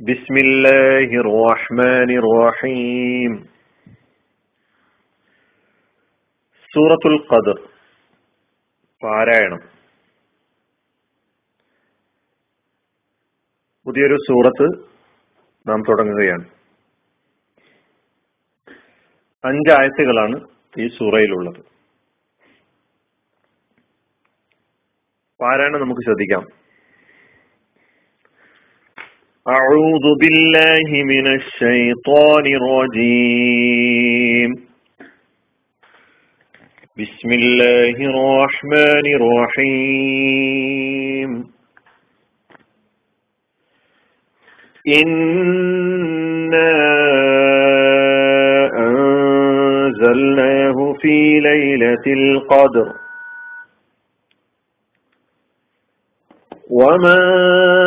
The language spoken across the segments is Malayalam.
بسم الله الرحمن الرحيم സൂറത്തുൽ ഖദർ പാരായണം പുതിയൊരു സൂറത്ത് നാം തുടങ്ങുകയാണ് അഞ്ചായത്തുകളാണ് ഈ സൂറയിലുള്ളത് പാരായണം നമുക്ക് ശ്രദ്ധിക്കാം أعوذ بالله من الشيطان الرجيم. بسم الله الرحمن الرحيم. إنا أنزلناه في ليلة القدر. وما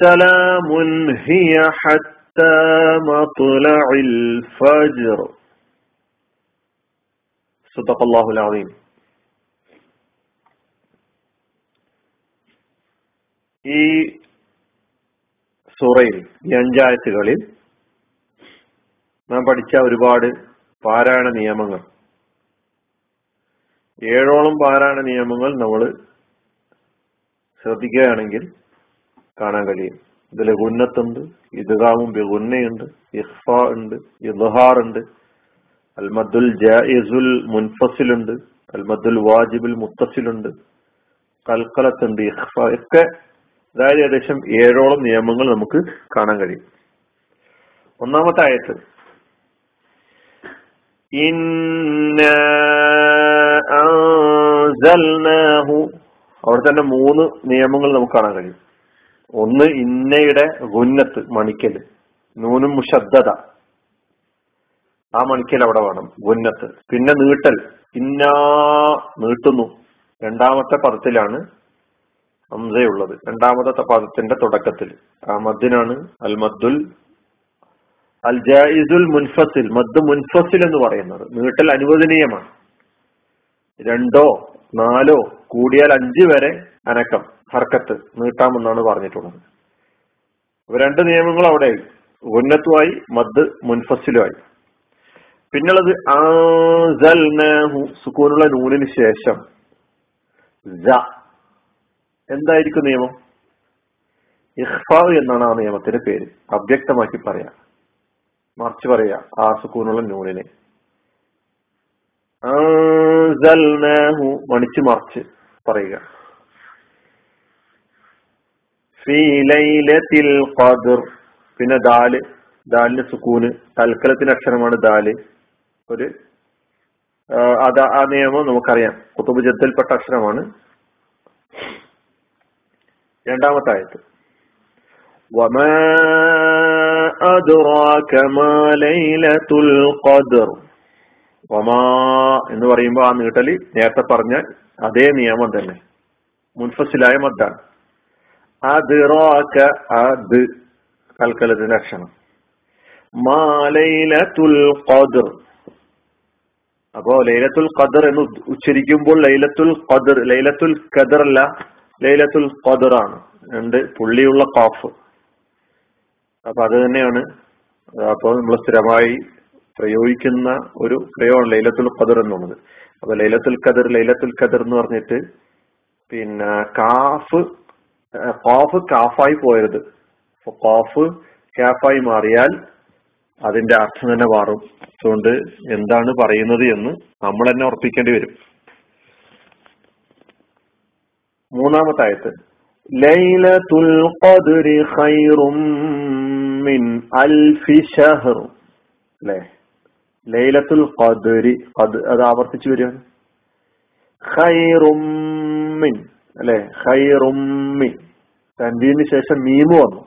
സലാമുൻ ഹിയ ഹത്ത മത്ലഇൽ ഫജ്ർ സുദഖല്ലാഹുൽ അലീം ഈ സൂറയിൽ ഈ അഞ്ചായത്തുകളിൽ നാം പഠിച്ച ഒരുപാട് പാരായണ നിയമങ്ങൾ. ഏഴോളം പാരായണ നിയമങ്ങൾ നമ്മൾ ശ്രദ്ധിക്കുകയാണെങ്കിൽ കാണാൻ കഴിയും. ഇതിൽ ഗുന്നത്തുണ്ട് ഇദ്ഗാമും ബിഗുന്നയുണ്ട് ഇഹ്ഫ ഉണ്ട് ഇദ്ഹാർ ഉണ്ട്. അൽമദുൽ ജായിസുൽ മുൻഫസിലുണ്ട് അൽമദുൽ വാജിബുൽ മുത്തസിലുണ്ട് കൽക്കലത്തുണ്ട് ഇഹ്ഫ ഒക്കെ അതായത് ഏകദേശം ഏഴോളം നിയമങ്ങൾ നമുക്ക് കാണാൻ കഴിയും. ഒന്നാമത്തെ ആയത്ത് അവിടെ തന്നെ മൂന്ന് നിയമങ്ങൾ നമുക്ക് കാണാൻ കഴിയും. ഒന്ന് ഇന്നയുടെ ഗുന്നത്ത് മണിക്കൽ നൂനും മുഷദ്ദത ആ മണിക്കൽ അവിടെ വേണം ഗുന്നത്ത്. പിന്നെ നീട്ടൽ. ഇന്നാ നീട്ടുന്നു. രണ്ടാമത്തെ പദത്തിലാണ് ഹംസയുള്ളത്. രണ്ടാമത്തെ പദത്തിന്റെ തുടക്കത്തിൽ. ആ മദ്ദിനാണ് അൽ മദ്ദുൽ അൽ ജായിസുൽ മുൻഫസിൽ. മദ് മുൻഫസിൽ എന്ന് പറയുന്നത്. നീട്ടൽ അനുവദനീയമാണ്. രണ്ടോ നാലോ കൂടിയാൽ അഞ്ച് വരെ അനക്കം. ഹർക്കത്ത് നീട്ടാമെന്നാണ് പറഞ്ഞിട്ടുള്ളത്. അപ്പൊ രണ്ട് നിയമങ്ങൾ അവിടെ ഉന്നത്തുമായി മദ് മുൻഫസിലുമായി. പിന്നുള്ളത് സുക്കൂനുള്ള നൂലിന് ശേഷം. എന്തായിരിക്കും നിയമം? ഇഹ്ഫാ എന്നാണ് ആ നിയമത്തിന്റെ പേര്. അവ്യക്തമാക്കി പറയാ. മറിച്ച് പറയാ ആ സുക്കൂനുള്ള നൂലിനെ. മണിച്ച് മറിച്ച് പറയുക. പിന്നെ ദാൽ ദാലിന് സുക്കൂന് തൽക്കലത്തിന്റെ അക്ഷരമാണ് ദാൽ. ഒരു അത് ആ നിയമം നമുക്കറിയാം. കുത്തുബ് ജദ്ദൽപ്പെട്ട അക്ഷരമാണ്. രണ്ടാമത്തെ ആയത്ത് എന്ന് പറയുമ്പോൾ ആ നീട്ടൽ നേരത്തെ പറഞ്ഞ അതേ നിയമം തന്നെ. മുൻഫസിലായ മദ്ദാണ് അതിറാക്ക അദ് കൽക്കലത്തിന്റെ അക്ഷരം. മാ ലൈലത്തുൽ ഖദർ. അപ്പോ ലൈലത്തുൽ ഖദർ എന്ന് ഉച്ചരിക്കുമ്പോൾ ലൈലത്തുൽ ഖദർ ലൈലത്തുൽ ഖദർ അല്ല ലൈലത്തുൽ ഖദർ ആണ് രണ്ട് പുള്ളിയുള്ള കാഫ് അപ്പൊ അത് തന്നെയാണ്. അപ്പോൾ നമ്മൾ സ്ഥിരമായി പ്രയോഗിക്കുന്ന ഒരു പ്രയോഗമാണ് ലൈലത്തുൽ ഖദർ എന്നുള്ളത്. അപ്പൊ ലൈലത്തുൽ ഖദർ ലൈലത്തുൽ ഖദർ എന്ന് പറഞ്ഞിട്ട് പിന്നെ കാഫ് കാഫ് കാഫായി പോയരുത്. കാഫ് കാഫായി മാറിയാൽ അതിന്റെ അർത്ഥം തന്നെ മാറും. അതുകൊണ്ട് എന്താണ് പറയുന്നത് എന്ന് നമ്മൾ തന്നെ ഉറപ്പിക്കേണ്ടി വരും. മൂന്നാമത്തെ ആയത്ത് ലൈലത്തുൽ ഖദ്രി ഖൈറും മിൻ അൽഫി ഷഹർ അല്ലേ? ലൈലത്തുൽ ഖദ്രി അത് ആവർത്തിച്ചു വരികയാണ് ഖൈറുമ്മിൻ അല്ലെ? ഖൈറുമ്മി തൻവീന് ശേഷം മീമ് വന്നു.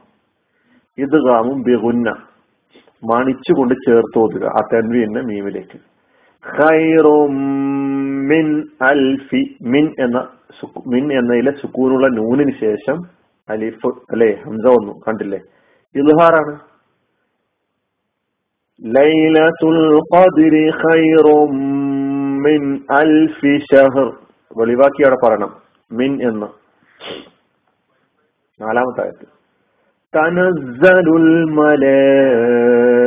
ഇത് ഇദ്ഗാമും ബിഗുന്ന മണിച്ചുകൊണ്ട് ചേർത്ത് ഓതുക ആ തൻവീനെ മീമിലേക്ക്. മിൻ അൽഫി മിൻ എന്ന മിൻ എന്നതിലെ സുക്കൂനുള്ള നൂനിന് ശേഷം അലിഫ് അല്ലെ ഹംസ വന്നു കണ്ടില്ലേ? ഇൽഹാറാണ് ലൈലത്തുൽ ഖദ്രി മിൻ അൽഫി ഷഹർ വെളിവാക്കി അവിടെ പറയണം. മിൻ എന്ന്. നാലാമത്തെ ആയത്ത് تنزل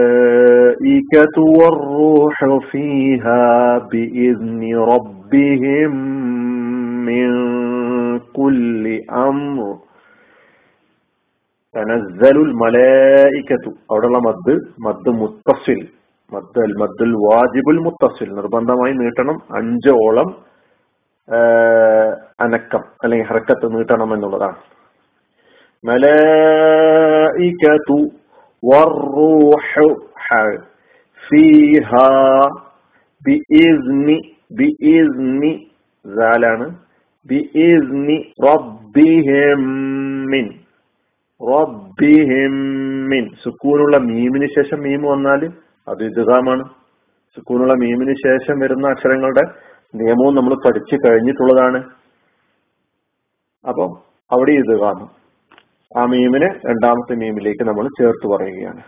الملائكة والروح فيها بإذن ربهم من كل أمر تنزل الملائكة അവിടെയുള്ള മദ് മദ് മുത്തസിൽ മദ് അൽ മദ്ദുൽ വാജിബുൽ മുത്തസിൽ നിർബന്ധമായി നീട്ടണം അഞ്ചോളം ആ, അനക്കം അല്ലെങ്കിൽ ഹറക്കത്ത് നീട്ടണം എന്നുള്ളതാണ് മലായിക്കു വർറൂഹ് ഫീഹ മിൻ മിൻ. സുക്കൂനുള്ള മീമിന് ശേഷം മീം വന്നാൽ അത് ഇദ്ഗാമാണ് സുക്കൂനുള്ള മീമിന് ശേഷം വരുന്ന അക്ഷരങ്ങളുടെ നിയമവും നമ്മൾ പഠിച്ചു കഴിഞ്ഞിട്ടുള്ളതാണ്. അപ്പം അവിടെ ഇദ്ഗാമം ആ മീമിനെ രണ്ടാമത്തെ മീമിലേക്ക് നമ്മൾ ചേർത്ത് പറയുകയാണ്.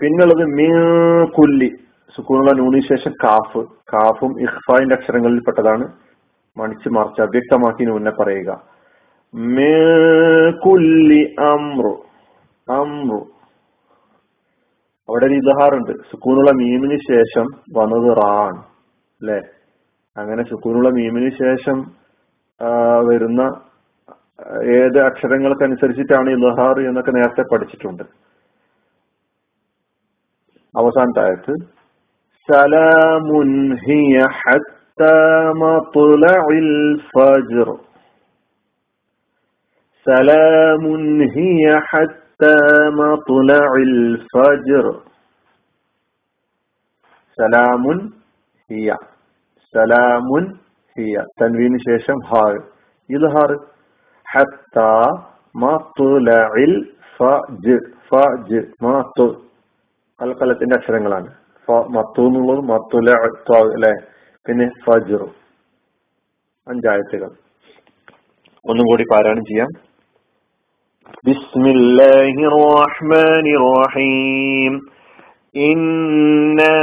പിന്നുള്ളത് മീ കുല്ലി സുക്കൂണുള്ള നൂണിന് ശേഷം കാഫ്. കാഫും ഇഹ്ഫായിന്റെ അക്ഷരങ്ങളിൽ പെട്ടതാണ്. മണിച്ച് മറിച്ച് അവ്യക്തമാക്കി മുന്നേ പറയുക. മീ അമ്രു അമ്രു അവിടെ ഒരു ഇലഹാറുണ്ട് സുക്കൂണുള്ള മീമിന് ശേഷം വന്നത് റാൺ അല്ലെ? അങ്ങനെ സുക്കൂണുള്ള മീമിന് ശേഷം വരുന്ന ഏത് അക്ഷരങ്ങൾക്കനുസരിച്ചിട്ടാണ് ഇലഹാർ എന്നൊക്കെ നേരത്തെ പഠിച്ചിട്ടുണ്ട്. അവസാനത്തെ സലാമുൻ ഹിയ ഹത്ത മത്ലഇൽ ഫജ്ർ. സലാമുൻ ഹിയ ഹത്ത മത്ലഇൽ ഫജ്ർ. സലാമുൻ ഹിയ. സലാമുൻ ഹിയ. തൻവീന് ശേഷം ഹാർ ഇൽഹാർ ഹത്ത മത്ലഇൽ ഫജ് ഫജ് മത്തു കൽക്കലത്തിന്റെ അക്ഷരങ്ങളാണ് ഫ- മത്തു എന്നുള്ളത് മത്തുല അല്ലെ പിന്നെ ഫജർ അഞ്ചായത്തുകൾ ഒന്നും കൂടി പാരായണം ചെയ്യാം بسم الله الرحمن الرحيم إنا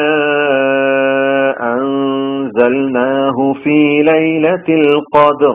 أنزلناه في ليلة القدر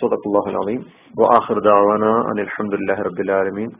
صدق الله العظيم وآخر دعوانا أن الحمد لله رب العالمين